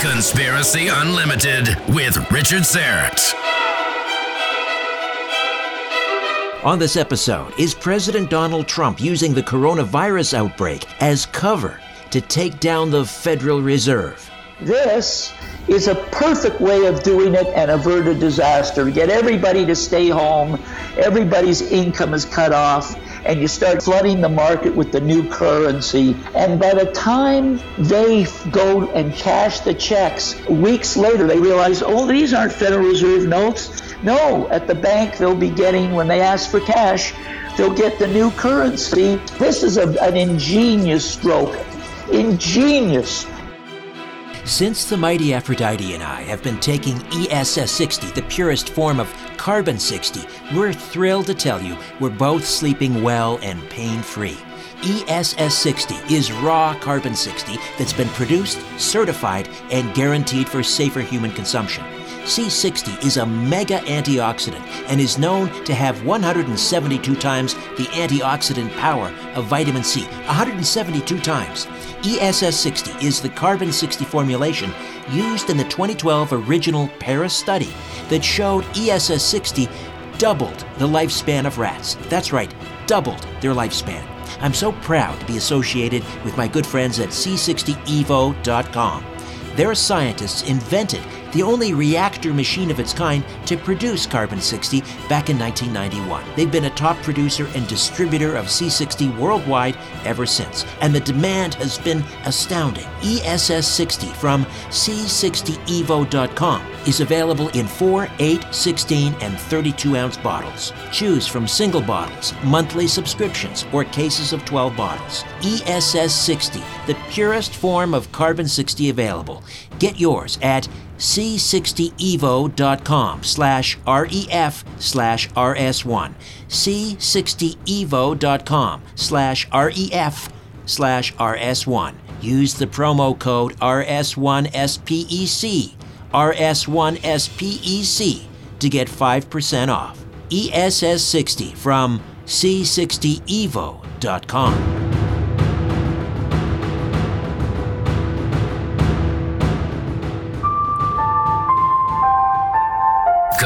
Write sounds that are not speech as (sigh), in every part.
Conspiracy Unlimited with Richard Syrett. On this episode, is President Donald Trump using the coronavirus outbreak as cover to take down the Federal Reserve? This is a perfect way of doing it and avert a disaster. Get everybody to stay home, everybody's income is cut off, and you start flooding the market with the new currency. And by the time they go and cash the checks, weeks later they realize, oh, these aren't Federal Reserve notes. No, at the bank they'll be getting, when they ask for cash, they'll get the new currency. This is a, an ingenious stroke. Ingenious. Since the mighty Aphrodite and I have been taking ESS 60, the purest form of carbon 60, we're thrilled to tell you we're both sleeping well and pain free. ESS 60 is raw carbon 60 that's been produced, certified, and guaranteed for safer human consumption. C60 is a mega antioxidant and is known to have 172 times the antioxidant power of vitamin C. 172 times. ESS 60 is the carbon 60 formulation used in the 2012 original Paris study that showed ESS 60 doubled the lifespan of rats. That's right, doubled their lifespan. I'm so proud to be associated with my good friends at C60evo.com. Their scientists invented the only reactor machine of its kind to produce carbon 60 back in 1991. They've been a top producer and distributor of C60 worldwide ever since, and the demand has been astounding. ESS 60 from C60evo.com is available in 4, 8, 16, and 32 ounce bottles. Choose from single bottles, monthly subscriptions, or cases of 12 bottles. ESS 60, the purest form of carbon 60 available. Get yours at c60evo.com slash ref slash rs1 c60evo.com slash ref slash rs1 use the promo code rs1spec rs1spec to get 5% off. Ess60 from c60evo.com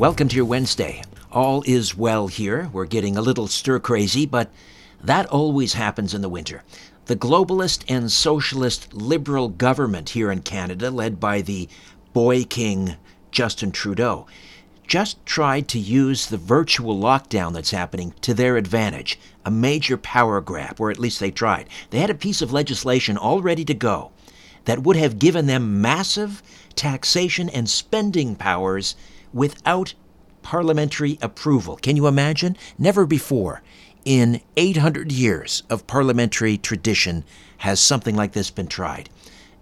Welcome to your Wednesday. All is well here. We're getting a little stir crazy, but that always happens in the winter. The globalist and socialist liberal government here in Canada, led by the boy king Justin Trudeau, just tried to use the virtual lockdown that's happening to their advantage, a major power grab, or at least they tried. They had a piece of legislation all ready to go that would have given them massive taxation and spending powers without parliamentary approval. Can you imagine? Never before in 800 years of parliamentary tradition has something like this been tried.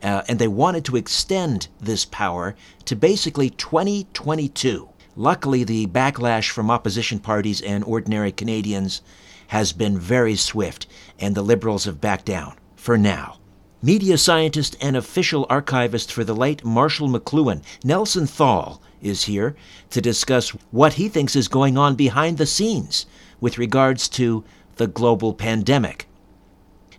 Uh, and they wanted to extend this power to basically 2022. Luckily, the backlash from opposition parties and ordinary Canadians has been very swift, and the Liberals have backed down for now. Media scientist and official archivist for the late Marshall McLuhan, Nelson Thall, is here to discuss what he thinks is going on behind the scenes with regards to the global pandemic.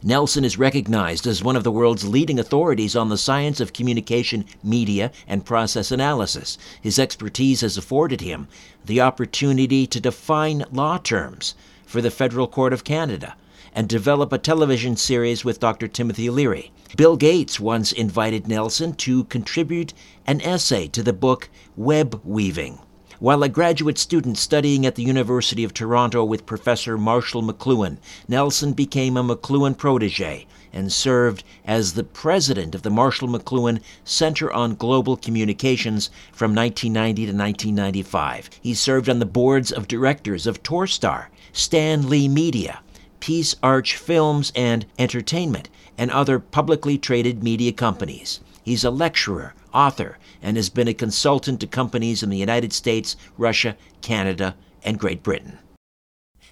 Nelson is recognized as one of the world's leading authorities on the science of communication, media, and process analysis. His expertise has afforded him the opportunity to define law terms for the Federal Court of Canada and develop a television series with Dr. Timothy Leary. Bill Gates once invited Nelson to contribute an essay to the book Webweaving. While a graduate student studying at the University of Toronto with Professor Marshall McLuhan, Nelson became a McLuhan protege and served as the president of the Marshall McLuhan Center on Global Communications from 1990 to 1995. He served on the boards of directors of Torstar, Stan Lee Media, Peace Arch Films and Entertainment, and other publicly traded media companies. He's a lecturer, author, and has been a consultant to companies in the United States, Russia, Canada, and Great Britain.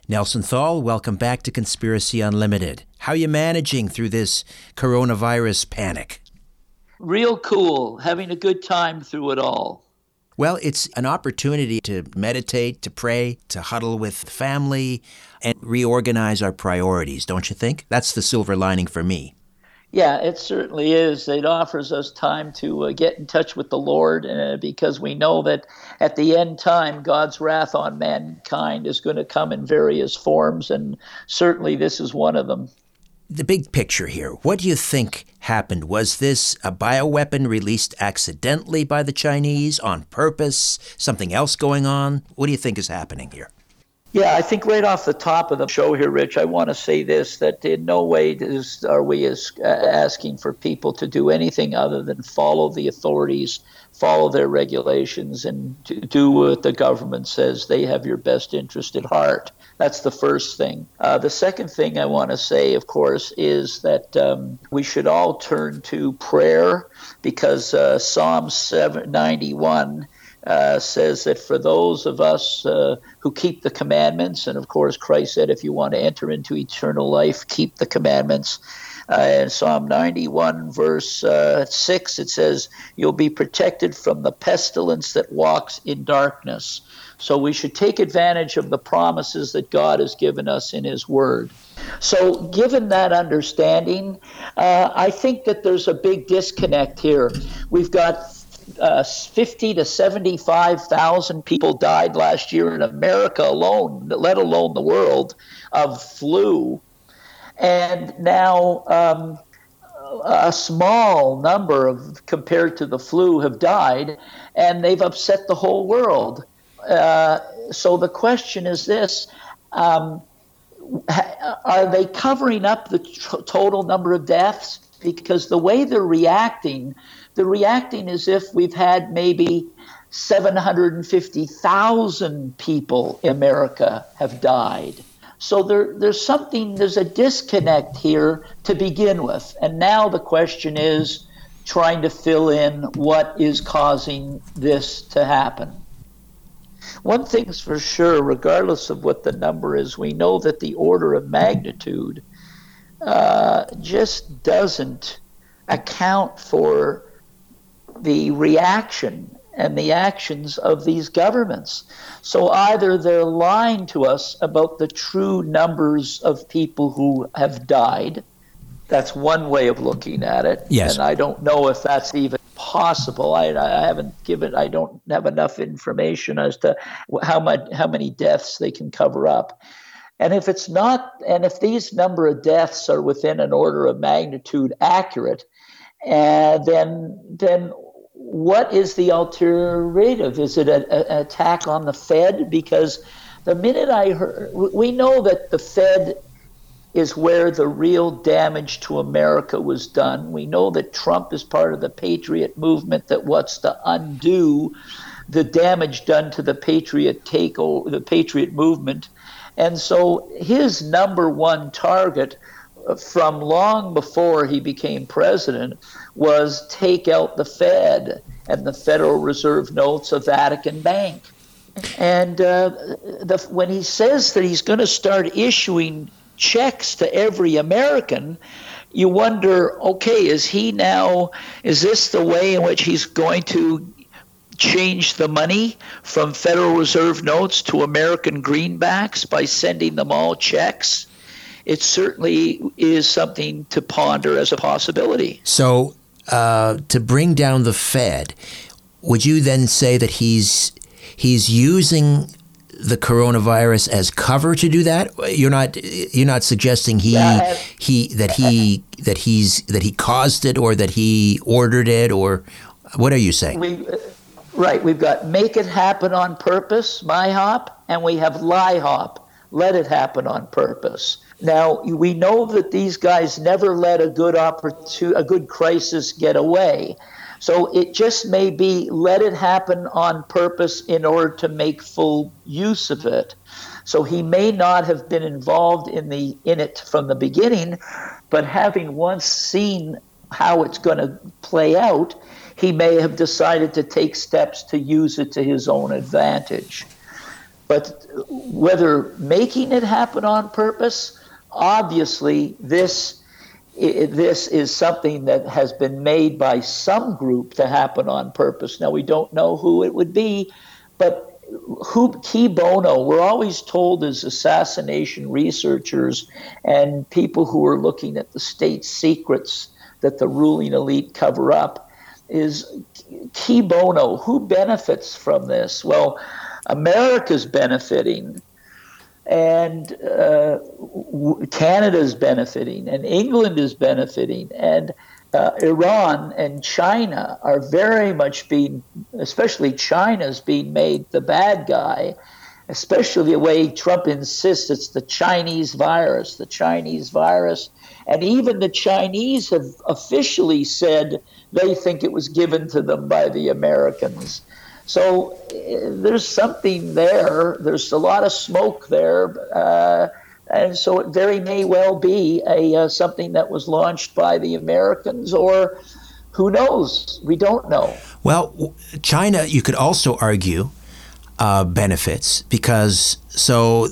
Nelson Thall, welcome back to Conspiracy Unlimited. How are you managing through this coronavirus panic? Real cool, having a good time through it all. Well, it's an opportunity to meditate, to pray, to huddle with family, and reorganize our priorities, don't you think? That's the silver lining for me. Yeah, it certainly is. It offers us time to uh, get in touch with the Lord uh, because we know that at the end time, God's wrath on mankind is going to come in various forms, and certainly this is one of them. The big picture here what do you think happened? Was this a bioweapon released accidentally by the Chinese on purpose? Something else going on? What do you think is happening here? Yeah, I think right off the top of the show here, Rich, I want to say this that in no way is, are we as, uh, asking for people to do anything other than follow the authorities, follow their regulations, and do what the government says. They have your best interest at heart. That's the first thing. Uh, the second thing I want to say, of course, is that um, we should all turn to prayer because uh, Psalm 791 uh, says that for those of us uh, who keep the commandments, and of course, Christ said, if you want to enter into eternal life, keep the commandments. Uh, in Psalm 91, verse uh, 6, it says, You'll be protected from the pestilence that walks in darkness. So we should take advantage of the promises that God has given us in His Word. So, given that understanding, uh, I think that there's a big disconnect here. We've got uh, 50 to 75,000 people died last year in America alone, let alone the world, of flu. And now um, a small number of, compared to the flu, have died, and they've upset the whole world. Uh, so the question is this. Um, are they covering up the t- total number of deaths? Because the way they're reacting they're reacting as if we've had maybe 750,000 people in America have died. So there, there's something, there's a disconnect here to begin with. And now the question is trying to fill in what is causing this to happen. One thing's for sure, regardless of what the number is, we know that the order of magnitude uh, just doesn't account for the reaction and the actions of these governments. So either they're lying to us about the true numbers of people who have died. That's one way of looking at it. Yes. And I don't know if that's even possible. I, I haven't given, I don't have enough information as to how much, how many deaths they can cover up. And if it's not, and if these number of deaths are within an order of magnitude accurate, uh, then then what is the alternative? Is it an attack on the Fed? Because the minute I heard, we know that the Fed is where the real damage to America was done. We know that Trump is part of the patriot movement that wants to undo the damage done to the patriot takeover, the patriot movement. And so his number one target from long before he became president was take out the Fed and the Federal Reserve notes of Vatican Bank. And uh, the, when he says that he's going to start issuing checks to every American, you wonder okay, is he now, is this the way in which he's going to change the money from Federal Reserve notes to American greenbacks by sending them all checks? It certainly is something to ponder as a possibility. So, uh, to bring down the Fed, would you then say that he's he's using the coronavirus as cover to do that? You're not you're not suggesting he yeah, he that he that he's that he caused it or that he ordered it or what are you saying? We, right, we've got make it happen on purpose, MIHOP, and we have LIHOP, let it happen on purpose. Now we know that these guys never let a good opportunity, a good crisis get away. So it just may be let it happen on purpose in order to make full use of it. So he may not have been involved in the in it from the beginning, but having once seen how it's going to play out, he may have decided to take steps to use it to his own advantage. But whether making it happen on purpose, obviously this this is something that has been made by some group to happen on purpose. Now, we don't know who it would be, but who cui bono we're always told as assassination researchers and people who are looking at the state secrets that the ruling elite cover up is cui bono who benefits from this well america's benefiting and uh, Canada is benefiting, and England is benefiting, and uh, Iran and China are very much being, especially China's being made the bad guy, especially the way Trump insists it's the Chinese virus, the Chinese virus. And even the Chinese have officially said they think it was given to them by the Americans. So uh, there's something there. There's a lot of smoke there. Uh, and so it very may well be a uh, something that was launched by the Americans, or who knows? We don't know. Well, China, you could also argue, uh, benefits because so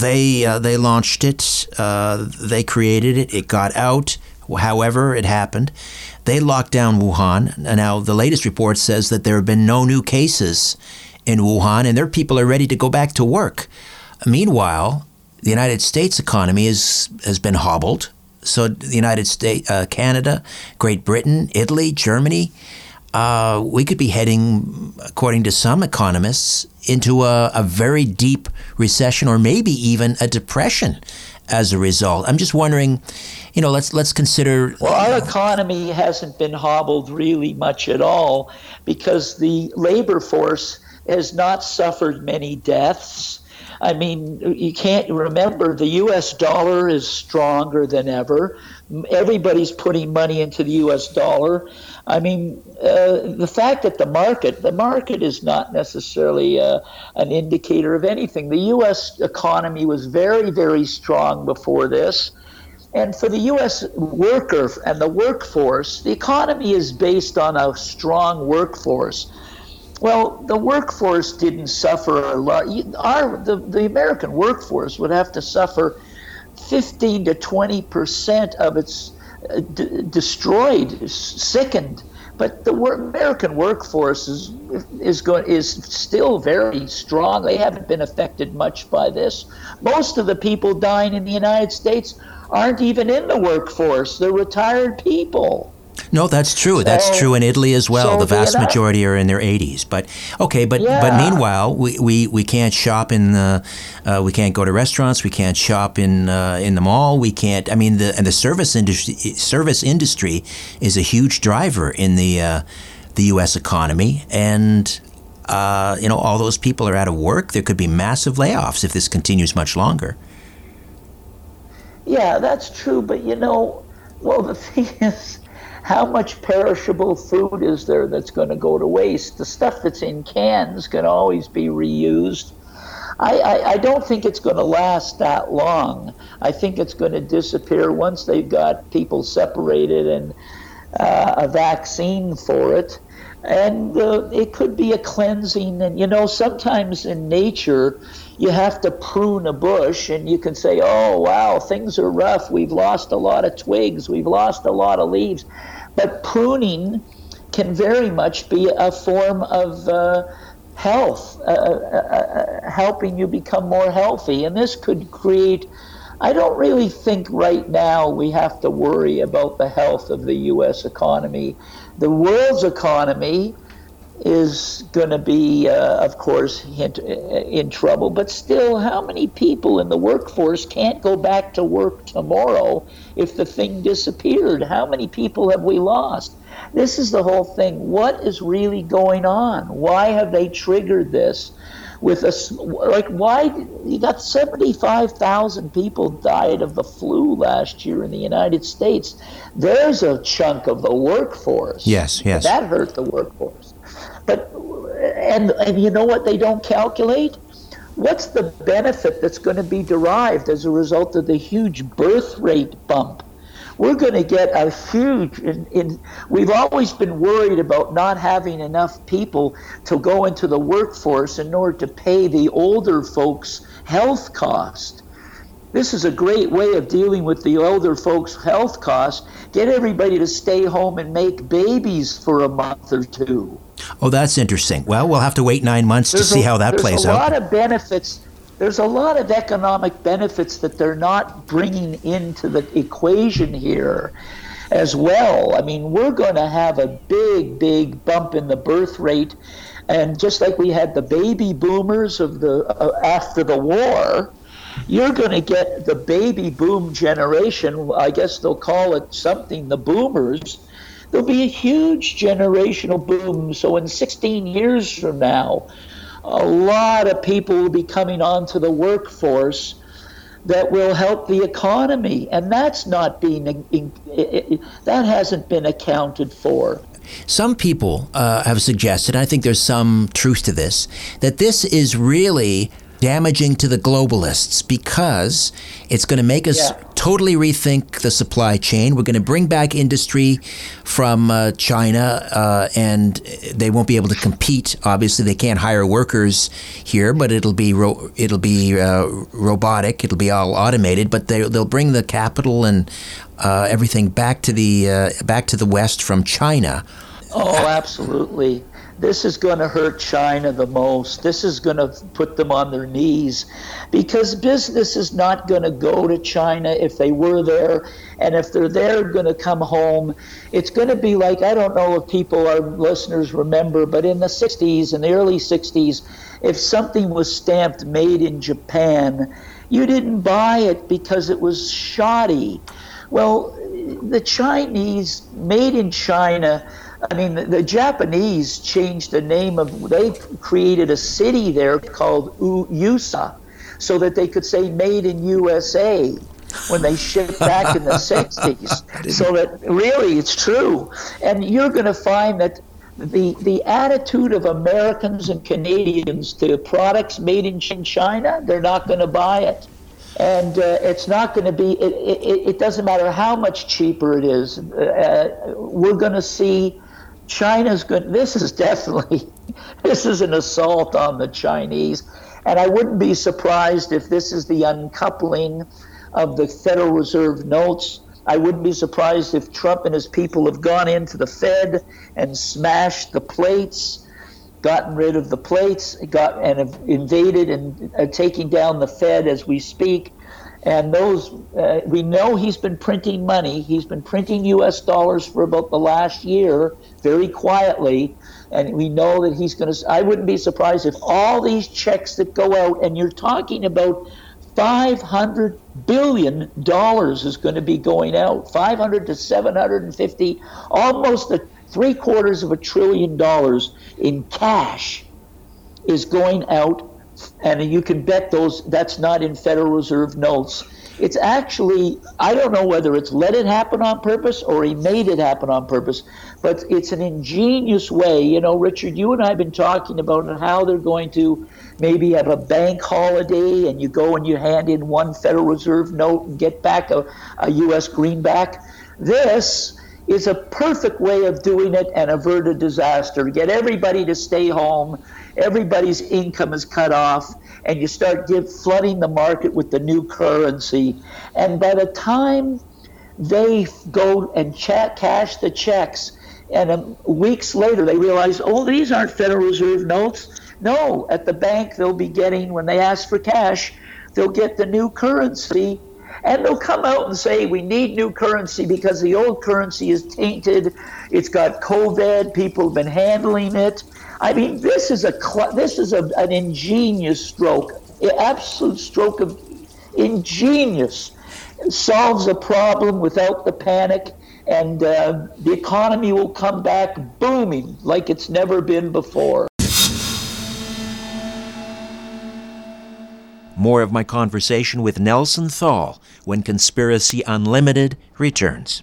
they uh, they launched it, uh, they created it, it got out. However, it happened. They locked down Wuhan. Now, the latest report says that there have been no new cases in Wuhan, and their people are ready to go back to work. Meanwhile, the United States economy is, has been hobbled. So, the United States, uh, Canada, Great Britain, Italy, Germany, uh, we could be heading, according to some economists, into a, a very deep recession or maybe even a depression as a result. I'm just wondering, you know, let's let's consider. Well, our economy hasn't been hobbled really much at all because the labor force has not suffered many deaths. I mean, you can't remember the U.S. dollar is stronger than ever. Everybody's putting money into the U.S. dollar. I mean, uh, the fact that the market, the market is not necessarily uh, an indicator of anything. The U.S. economy was very, very strong before this. And for the U.S. worker and the workforce, the economy is based on a strong workforce. Well, the workforce didn't suffer a lot. Our, the, the American workforce would have to suffer 15 to 20 percent of its uh, d- destroyed, sickened. But the wor- American workforce is is going is still very strong. They haven't been affected much by this. Most of the people dying in the United States aren't even in the workforce. They're retired people. No, that's true. So, that's true in Italy as well. So the vast majority are in their 80s. But okay, but yeah. but meanwhile, we, we, we can't shop in the uh, we can't go to restaurants. We can't shop in uh, in the mall. We can't. I mean, the and the service industry service industry is a huge driver in the. Uh, the U.S. economy, and uh, you know all those people are out of work. There could be massive layoffs if this continues much longer. Yeah, that's true. But you know, well, the (laughs) thing is, how much perishable food is there that's going to go to waste? The stuff that's in cans can always be reused. I, I, I don't think it's going to last that long. I think it's going to disappear once they've got people separated and uh, a vaccine for it. And uh, it could be a cleansing. And, you know, sometimes in nature, you have to prune a bush and you can say, oh, wow, things are rough. We've lost a lot of twigs. We've lost a lot of leaves. But pruning can very much be a form of. Uh, health, uh, uh, uh, helping you become more healthy. And this could create, I don't really think right now we have to worry about the health of the U.S. economy. The world's economy is going to be, uh, of course, in, in, trouble. But still, how many people in the workforce can't go back to work tomorrow if the thing disappeared? How many people have we lost? This is the whole thing. What is really going on? Why have they triggered this? With a like, why you got seventy-five thousand people died of the flu last year in the United States. There's a chunk of the workforce. Yes, yes. That hurt the workforce. And and you know what they don't calculate? What's the benefit that's going to be derived as a result of the huge birth rate bump? we're going to get a huge. In, in, we've always been worried about not having enough people to go into the workforce in order to pay the older folks' health cost. This is a great way of dealing with the older folks' health costs. Get everybody to stay home and make babies for a month or two. Oh, that's interesting. Well, we'll have to wait nine months there's to see a, how that plays out. There's a lot of benefits there's a lot of economic benefits that they're not bringing into the equation here as well. I mean, we're going to have a big, big bump in the birth rate. And just like we had the baby boomers of the uh, after the war, you're going to get the baby boom generation. I guess they'll call it something, the boomers. There'll be a huge generational boom. So in 16 years from now, a lot of people will be coming onto the workforce that will help the economy, and that's not being that hasn't been accounted for. Some people uh, have suggested, I think there's some truth to this, that this is really damaging to the globalists because it's going to make us yeah. Totally rethink the supply chain. We're going to bring back industry from uh, China, uh, and they won't be able to compete. Obviously, they can't hire workers here, but it'll be ro- it'll be uh, robotic. It'll be all automated. But they they'll bring the capital and uh, everything back to the uh, back to the West from China. Oh, absolutely this is going to hurt China the most. This is going to put them on their knees because business is not going to go to China if they were there. And if they're there, going to come home. It's going to be like I don't know if people, our listeners, remember, but in the 60s, in the early 60s, if something was stamped made in Japan, you didn't buy it because it was shoddy. Well, the Chinese, made in China, I mean, the, the, Japanese changed the name of, they created a city there called Yusa so that they could say made in USA when they shipped back in the (laughs) 60s. So that really it's true. And you're going to find that the, the attitude of Americans and Canadians to products made in China, they're not going to buy it. And uh, it's not going to be, it, it, it, doesn't matter how much cheaper it is. Uh, we're going to see China's good. This is (laughs) definitely this is an assault on the Chinese, and I wouldn't be surprised if this is the uncoupling of the Federal Reserve notes. I wouldn't be surprised if Trump and his people have gone into the Fed and smashed the plates, gotten rid of the plates, got and have invaded and are taking down the Fed as we speak. And those, uh, we know he's been printing money. He's been printing U.S. dollars for about the last year, very quietly. And we know that he's going to. I wouldn't be surprised if all these checks that go out, and you're talking about 500 billion dollars is going to be going out 500 to 750 almost a three quarters of a trillion dollars in cash is going out, and you can bet those that's not in Federal Reserve notes. It's actually, I don't know whether it's let it happen on purpose or he made it happen on purpose, but it's an ingenious way. You know, Richard, you and I have been talking about how they're going to maybe have a bank holiday and you go and you hand in one Federal Reserve note and get back a, a U.S. greenback. This is a perfect way of doing it and avert a disaster. Get everybody to stay home. Everybody's income is cut off, and you start give, flooding the market with the new currency. And by the time they go and cash the checks, and um, weeks later they realize, oh, these aren't Federal Reserve notes. No, at the bank they'll be getting, when they ask for cash, they'll get the new currency and they'll come out and say we need new currency because the old currency is tainted. It's got COVID. People have been handling it. I mean, this is a this is a, an ingenious stroke, absolute stroke of ingenious. It solves a problem without the panic, and uh, the economy will come back booming like it's never been before. More of my conversation with Nelson Thall when Conspiracy Unlimited returns.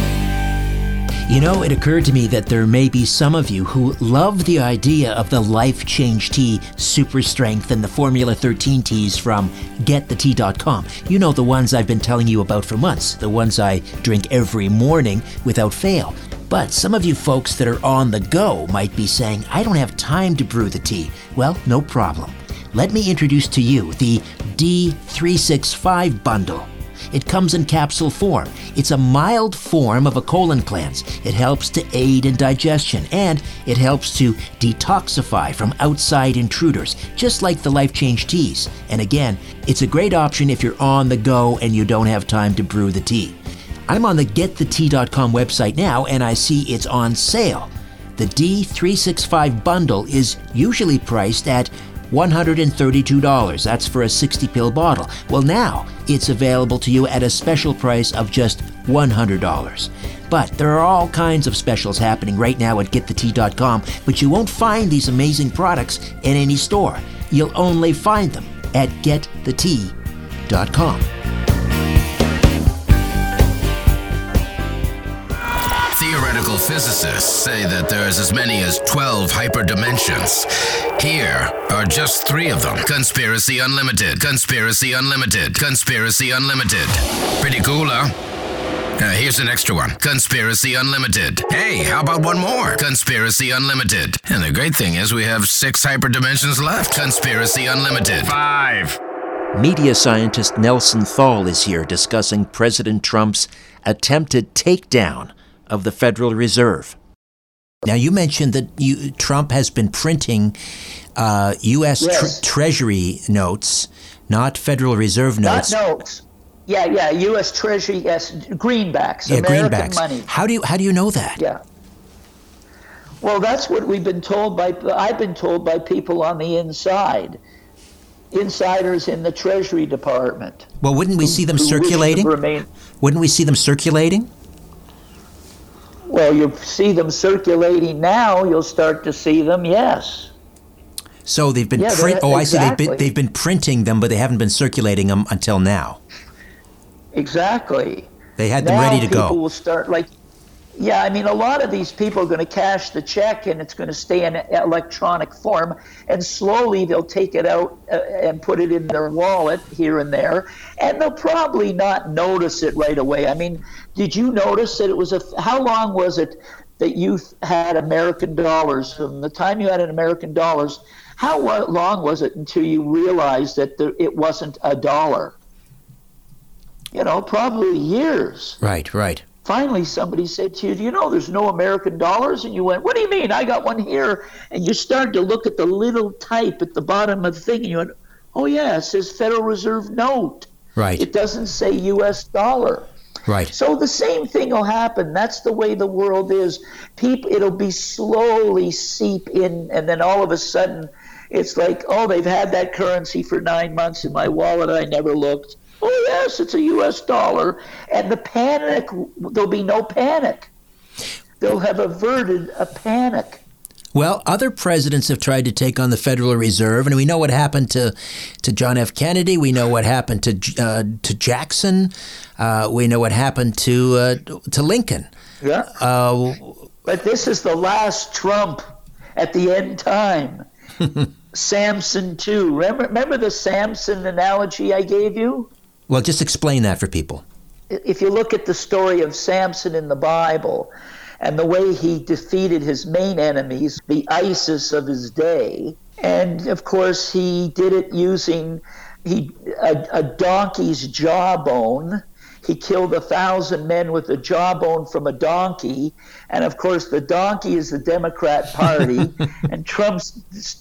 You know, it occurred to me that there may be some of you who love the idea of the Life Change Tea Super Strength and the Formula 13 teas from GetTheTea.com. You know, the ones I've been telling you about for months, the ones I drink every morning without fail. But some of you folks that are on the go might be saying, I don't have time to brew the tea. Well, no problem. Let me introduce to you the D365 bundle. It comes in capsule form. It's a mild form of a colon cleanse. It helps to aid in digestion and it helps to detoxify from outside intruders, just like the Life Change teas. And again, it's a great option if you're on the go and you don't have time to brew the tea. I'm on the getthetea.com website now and I see it's on sale. The D365 bundle is usually priced at $132. That's for a 60 pill bottle. Well, now it's available to you at a special price of just $100. But there are all kinds of specials happening right now at getthetea.com, but you won't find these amazing products in any store. You'll only find them at getthetea.com. physicists say that there's as many as 12 hyperdimensions. Here are just three of them Conspiracy Unlimited, Conspiracy Unlimited, Conspiracy Unlimited. Pretty cool, huh? Uh, here's an extra one Conspiracy Unlimited. Hey, how about one more? Conspiracy Unlimited. And the great thing is, we have six hyperdimensions left. Conspiracy Unlimited. Five. Media scientist Nelson Thall is here discussing President Trump's attempted takedown of the Federal Reserve. Now, you mentioned that you, Trump has been printing uh, U.S. Yes. tre- Treasury notes, not Federal Reserve notes. Not notes. Yeah, yeah, U.S. Treasury, yes, greenbacks, yeah, American greenbacks. money. How do you how do you know that? Yeah. Well, that's what we've been told by. I've been told by people on the inside, insiders in the Treasury Department. Well, wouldn't we see them who wish to circulating? remain- Wouldn't we see them circulating? Well, you see them circulating now. You'll start to see them. Yes. So they've been Yeah, print. Oh, I see. They've been they've been printing them, but they haven't been circulating them until now. Exactly. They had them now ready to people go. will start like yeah i mean a lot of these people are going to cash the check and it's going to stay in electronic form and slowly they'll take it out uh, and put it in their wallet here and there and they'll probably not notice it right away. I mean did you notice that it was a how long was it that you had american dollars? From the time you had an american dollars how long was it until you realized that there, it wasn't a dollar? You know probably years. Right, right. Finally somebody said to you, Do you know there's no American dollars? And you went, What do you mean? I got one here. And you started to look at the little type at the bottom of the thing, and you went, Oh, yeah, it says Federal Reserve note. Right. It doesn't say U.S. dollar. Right. So the same thing will happen. That's the way the world is. People, it'll be slowly seep in, and then all of a sudden, it's like, oh, they've had that currency for nine months in my wallet. I never looked. Oh yes, it's a U.S. dollar, and the panic. There'll be no panic. They'll have averted a panic. Well, other presidents have tried to take on the Federal Reserve, and we know what happened to, to John F. Kennedy. We know what happened to uh, to Jackson. Uh, we know what happened to uh, to Lincoln. Yeah. Uh, but this is the last Trump at the end time. (laughs) Samson too. Remember, remember the Samson analogy I gave you? Well, just explain that for people. If you look at the story of Samson in the Bible, and the way he defeated his main enemies, the ISIS of his day. And of course, he did it using he, a, a donkey's jawbone. He killed a thousand men with a jawbone from a donkey. And of course, the donkey is the Democrat Party, (laughs) and Trump's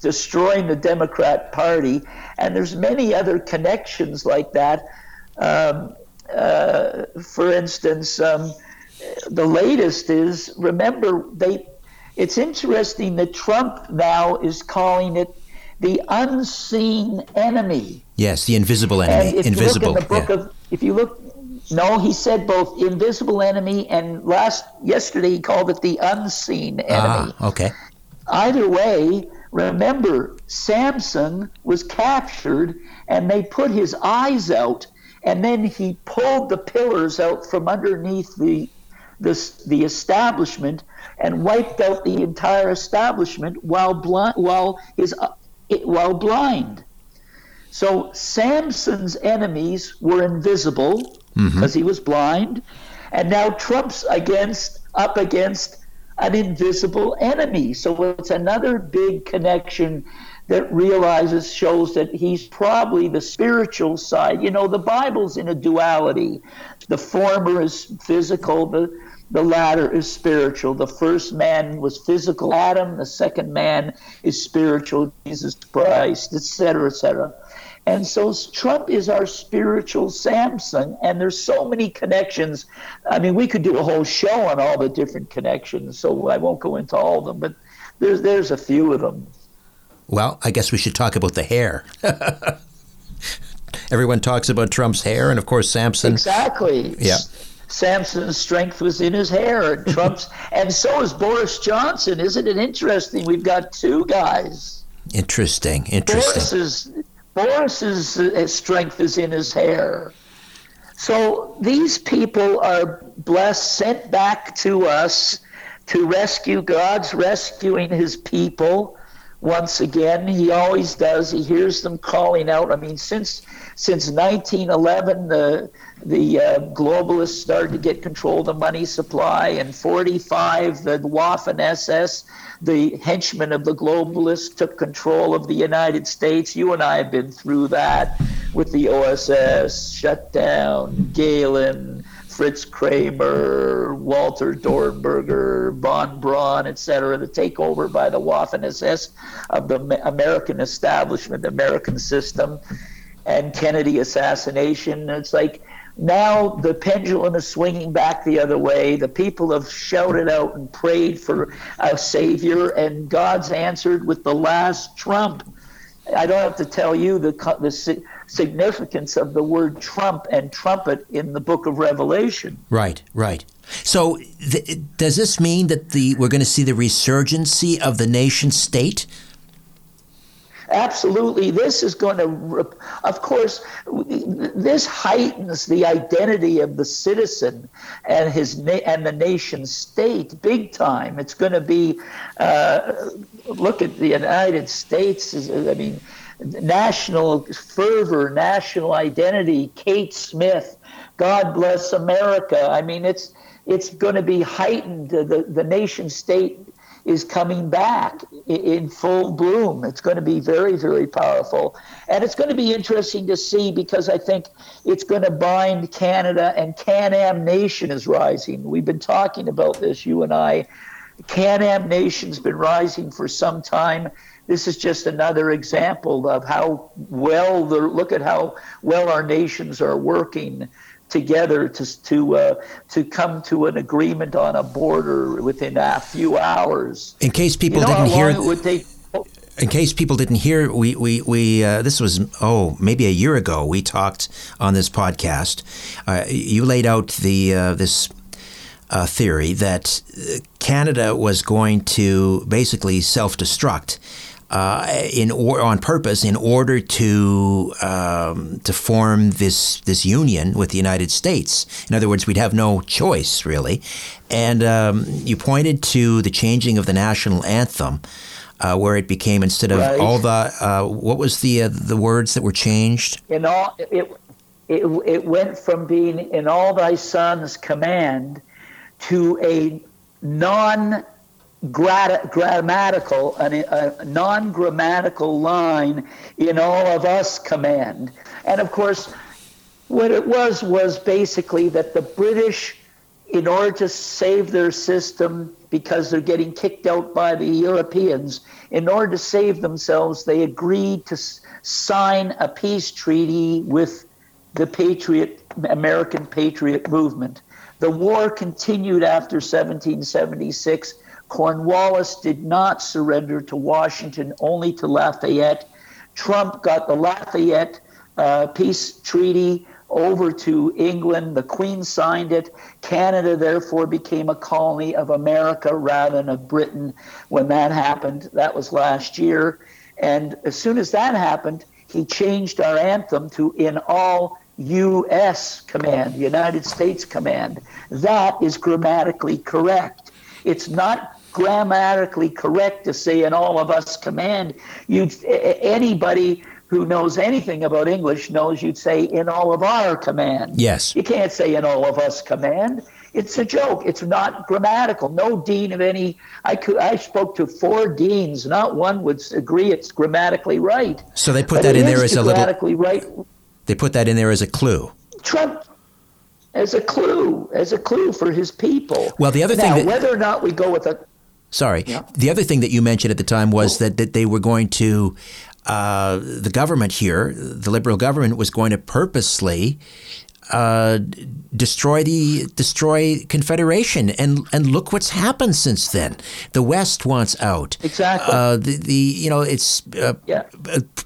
destroying the Democrat Party. And there's many other connections like that. Um, uh, for instance, um, the latest is remember they it's interesting that Trump now is calling it the unseen enemy. Yes, the invisible enemy. if invisible. You look in the book yeah. of, if you look, no, he said both invisible enemy and last yesterday he called it the unseen enemy. Ah, okay. Either way, remember Samson was captured and they put his eyes out and then he pulled the pillars out from underneath the the, the establishment and wiped out the entire establishment while blind, while his while blind. So Samson's enemies were invisible mm-hmm. because he was blind, and now Trump's against up against an invisible enemy. So it's another big connection that realizes shows that he's probably the spiritual side. You know, the Bible's in a duality. The former is physical, the the latter is spiritual. The first man was physical Adam, the second man is spiritual Jesus Christ, etc., etc. And so Trump is our spiritual Samson, and there's so many connections. I mean, we could do a whole show on all the different connections, so I won't go into all of them, but there's there's a few of them. Well, I guess we should talk about the hair. (laughs) Everyone talks about Trump's hair, and of course, Samson. Exactly. Yeah. Samson's strength was in his hair, and Trump's, (laughs) and so is Boris Johnson. Isn't it interesting? We've got two guys. Interesting. Interesting. Boris's Boris's uh, strength is in his hair. So these people are blessed, sent back to us to rescue. God's rescuing His people once again. He always does. He hears them calling out. I mean, since since 1911, the the uh, globalists started to get control of the money supply. In 45, the Waffen SS, the henchmen of the globalists, took control of the United States. You and I have been through that with the OSS, shut down, Gehlen, Fritz Kraemer, Walter Dornberger, von Braun, etc., the takeover by the Waffen SS of the American establishment, the American system, and Kennedy assassination. It's like now the pendulum is swinging back the other way. The people have shouted out and prayed for a savior, and God's answered with the last trump. I don't have to tell you the, the significance of the word trump and trumpet in the book of Revelation. Right, right. So, th- does this mean that the we're going to see the resurgency of the nation state? Absolutely, this is going to, of course, this heightens the identity of the citizen and his na- and the nation state big time. It's going to be, uh, look at the United States. I mean, national fervor, national identity. Kate Smith, God bless America. I mean, it's it's going to be heightened. The the nation state is coming back in full bloom. It's going to be very, very powerful. And it's going to be interesting to see because I think it's going to bind Canada and Can Am Nation is rising. We've been talking about this, you and I. Can Am Nation's been rising for some time. This is just another example of how well the look at how well our nations are working together to to uh, to come to an agreement on a border within a few hours. In case people you know didn't hear, it would take. In case people didn't hear, we we, we uh, this was oh maybe a year ago we talked on this podcast. Uh, you laid out the uh, this uh, theory that Canada was going to basically self destruct uh, in or on purpose in order to um, to form this this union with the United States. In other words, we'd have no choice really. And um, you pointed to the changing of the national anthem. Uh, where it became instead of right. all the uh, what was the uh, the words that were changed? In all it, it it went from being in all thy sons command to a non Grat- grammatical, a, a non grammatical line in all of us command. And of course, what it was was basically that the British, in order to save their system, because they're getting kicked out by the Europeans, in order to save themselves, they agreed to s- sign a peace treaty with the Patriot, American Patriot movement. The war continued after 1776 Cornwallis did not surrender to Washington, only to Lafayette. Trump got the Lafayette uh, peace treaty over to England. The Queen signed it. Canada, therefore, became a colony of America rather than of Britain when that happened. That was last year. And as soon as that happened, he changed our anthem to In All U.S. Command, United States Command. That is grammatically correct. It's not grammatically correct to say in all of us command. You anybody who knows anything about English knows you'd say in all of our command. Yes. You can't say in all of us command. It's a joke. It's not grammatical. No dean of any. I could. I spoke to four deans. Not one would agree it's grammatically right. So they put but that in there as a little. Grammatically right. They put that in there as a clue. Trump as a clue, as a clue for his people. Well, the other now, thing that whether or not we go with a Sorry. Yeah. The other thing that you mentioned at the time was that, that they were going to, uh, the government here, the Liberal government, was going to purposely uh, destroy the destroy Confederation, and and look what's happened since then. The West wants out. Exactly. Uh, the the you know it's uh, yeah.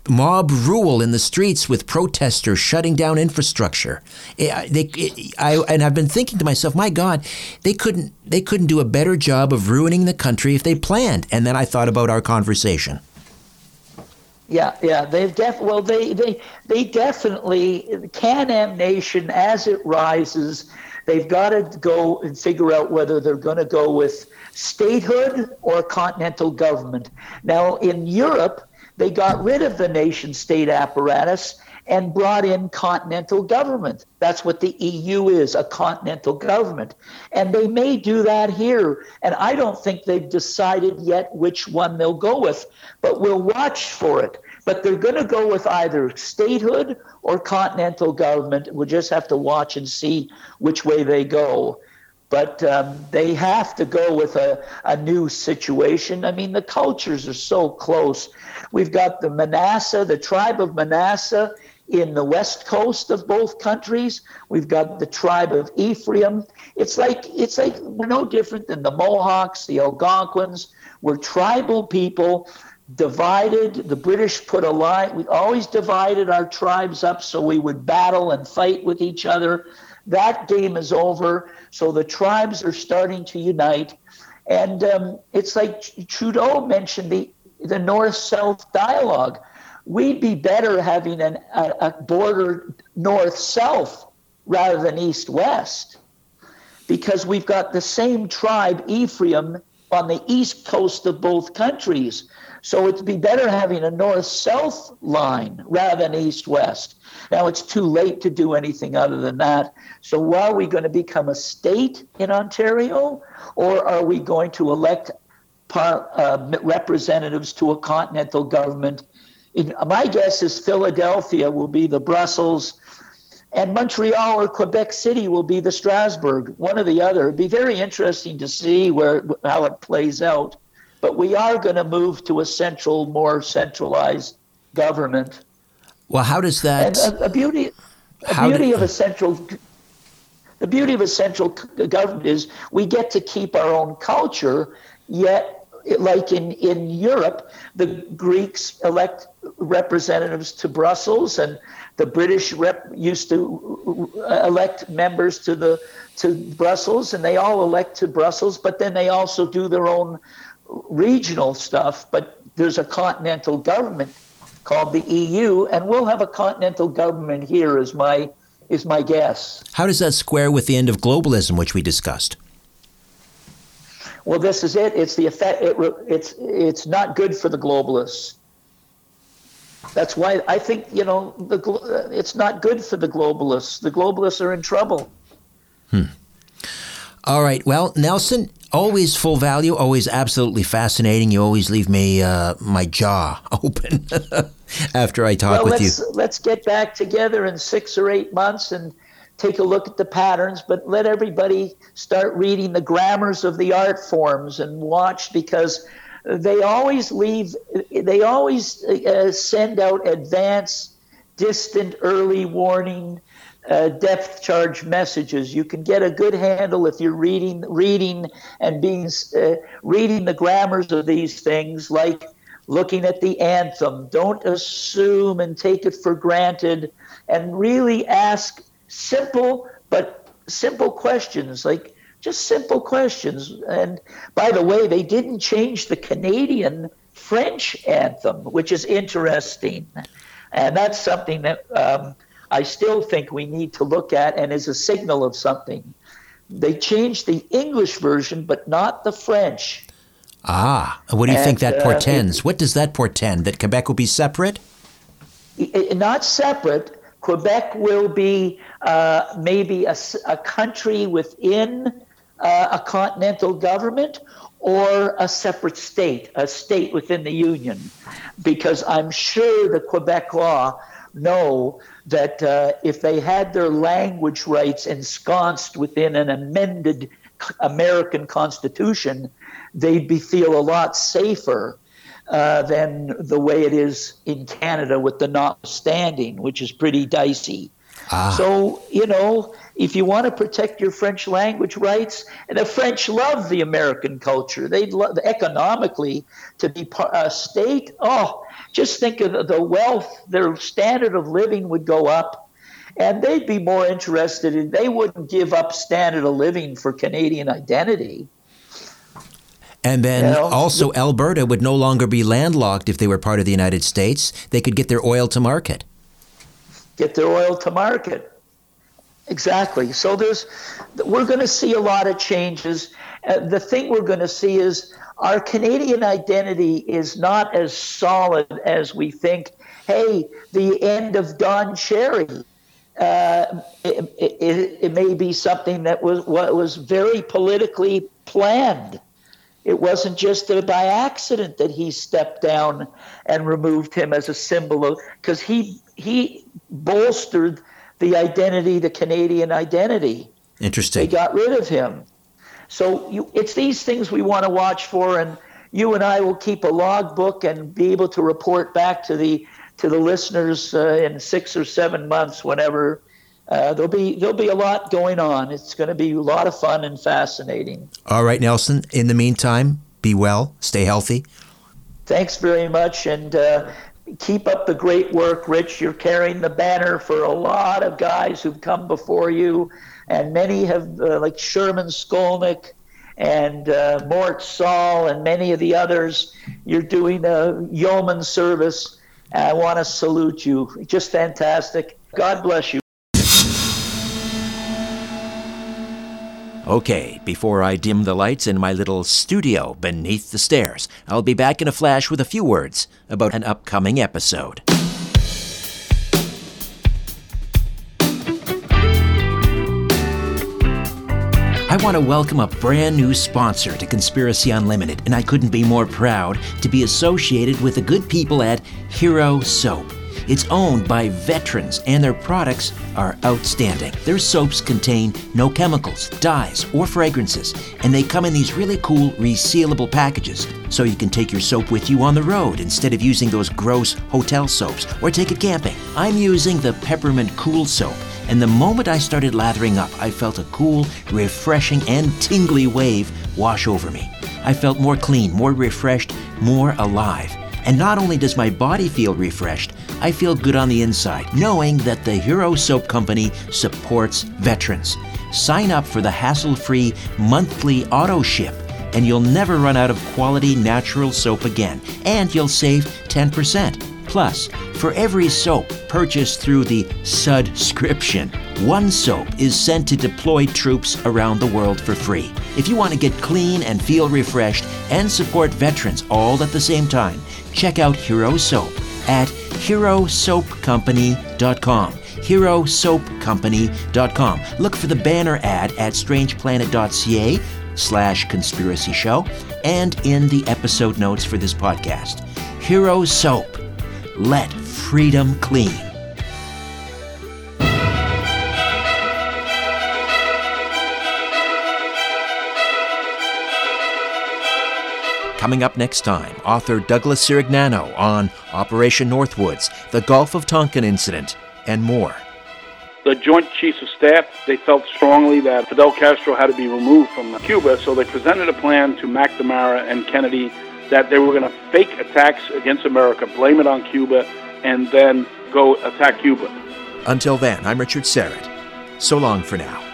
mob rule in the streets with protesters shutting down infrastructure. It, they, it, I and I've been thinking to myself, my God, they couldn't they couldn't do a better job of ruining the country if they planned. And then I thought about our conversation. Yeah, yeah, they've def well they they they definitely Can-Am Nation as it rises, they've got to go and figure out whether they're going to go with statehood or continental government. Now in Europe, they got rid of the nation state apparatus and brought in continental government. That's what the EU is, a continental government. And they may do that here. And I don't think they've decided yet which one they'll go with, but we'll watch for it. But they're going to go with either statehood or continental government. We'll just have to watch and see which way they go. But um, they have to go with a, a new situation. I mean, the cultures are so close. We've got the Manasseh, the tribe of Manasseh in the west coast of both countries. We've got the tribe of Ephraim. It's like it's like we're no different than the Mohawks, the Algonquins. We're tribal people, divided. The British put a line. We always divided our tribes up so we would battle and fight with each other. That game is over. So the tribes are starting to unite. And um, it's like Trudeau mentioned the the North South dialogue we'd be better having an, a, a border north south rather than east west because we've got the same tribe, Ephraim, on the east coast of both countries. So it'd be better having a north south line rather than east west. Now it's too late to do anything other than that. So are we going to become a state in Ontario or are we going to elect par, uh, representatives to a continental government. In, my guess is Philadelphia will be the Brussels, and Montreal or Quebec City will be the Strasbourg, one or the other. It'd be very interesting to see where how it plays out. But we are going to move to a central, more centralized government. Well, how does that? And uh, a, a beauty, a beauty do, of a central the beauty of a central government is we get to keep our own culture, yet, like in, in Europe, the Greeks elect representatives to Brussels, and the British rep used to uh, elect members to the to Brussels, and they all elect to Brussels, but then they also do their own regional stuff. But there's a continental government called the EU, and we'll have a continental government here, is my is my guess. How does that square with the end of globalism, which we discussed? Well, this is it. It's the effect. It, it's it's not good for the globalists. That's why I think you know the it's not good for the globalists. The globalists are in trouble. Hmm. All right. Well, Nelson, always full value, always absolutely fascinating. You always leave me uh, my jaw (laughs) open (laughs) after I talk well, with let's, you. Let's get back together in six or eight months and take a look at the patterns, but let everybody start reading the grammars of the art forms and watch because they always leave, they always uh, send out advance, distant, early warning. Uh, depth charge messages. You can get a good handle if you're reading, reading, and being uh, reading the grammars of these things, like looking at the anthem. Don't assume and take it for granted, and really ask simple but simple questions, like just simple questions. And by the way, they didn't change the Canadian French anthem, which is interesting, and that's something that um, I still think we need to look at, and is a signal of something. They changed the English version, but not the French. Ah, what do you and, think that uh, portends? Uh, what does that portend? That Quebec will be separate? Not separate. Quebec will be uh, maybe a, a, country within uh, a continental government or a separate state, a state within the Union, because I'm sure the Quebecois know that uh, if they had their language rights ensconced within an amended American Constitution, they'd be feel a lot safer uh, than the way it is in Canada with the notwithstanding, which is pretty dicey. Ah. So, you know, if you want to protect your French language rights, and the French love the American culture, they love economically to be a state. Oh, just think of the wealth, their standard of living would go up, and they'd be more interested in, they wouldn't give up standard of living for Canadian identity. And then also, Alberta would no longer be landlocked if they were part of the United States. They could get their oil to market. Get their oil to market. Exactly. So there's, we're going to see a lot of changes. Uh, the thing we're going to see is our Canadian identity is not as solid as we think. Hey, the end of Don Cherry. Uh, it, it, it, may be something that was what was very politically planned. It wasn't just by accident that he stepped down and removed him as a symbol of because he he bolstered the identity, the Canadian identity. Interesting. They got rid of him. So you, it's these things we want to watch for, and you and I will keep a logbook and be able to report back to the to the listeners uh, in six or seven months, whenever uh, there'll be there'll be a lot going on. It's going to be a lot of fun and fascinating. All right, Nelson. In the meantime, be well, stay healthy. Thanks very much, and uh, keep up the great work, Rich. You're carrying the banner for a lot of guys who've come before you, and many have, uh, like Sherman Skolnick and uh, Mort Sahl, and many of the others. You're doing a yeoman service. I want to salute you. Just fantastic. God bless you. Okay, before I dim the lights in my little studio beneath the stairs, I'll be back in a flash with a few words about an upcoming episode. I want to welcome a brand new sponsor to Conspiracy Unlimited, and I couldn't be more proud to be associated with the good people at Hero Soap. It's owned by veterans, and their products are outstanding. Their soaps contain no chemicals, dyes, or fragrances, and they come in these really cool resealable packages so you can take your soap with you on the road instead of using those gross hotel soaps or take it camping. I'm using the Peppermint Cool Soap, and the moment I started lathering up, I felt a cool, refreshing, and tingly wave wash over me. I felt more clean, more refreshed, more alive. And not only does my body feel refreshed, I feel good on the inside, knowing that the Hero Soap Company supports veterans. Sign up for the hassle free monthly auto ship, and you'll never run out of quality natural soap again, and you'll save 10%. Plus, for every soap purchased through the subscription, one soap is sent to deployed troops around the world for free. If you want to get clean and feel refreshed and support veterans all at the same time, check out Hero Soap at herosoapcompany.com. Herosoapcompany.com. Look for the banner ad at strangeplanet.ca slash conspiracy show and in the episode notes for this podcast. Hero Soap. Let freedom clean. Coming up next time, author Douglas Sirignano on Operation Northwoods, the Gulf of Tonkin incident, and more. The Joint Chiefs of Staff, they felt strongly that Fidel Castro had to be removed from Cuba, so they presented a plan to McNamara and Kennedy that they were going to fake attacks against America, blame it on Cuba, and then go attack Cuba. Until then, I'm Richard Syrett. So long for now.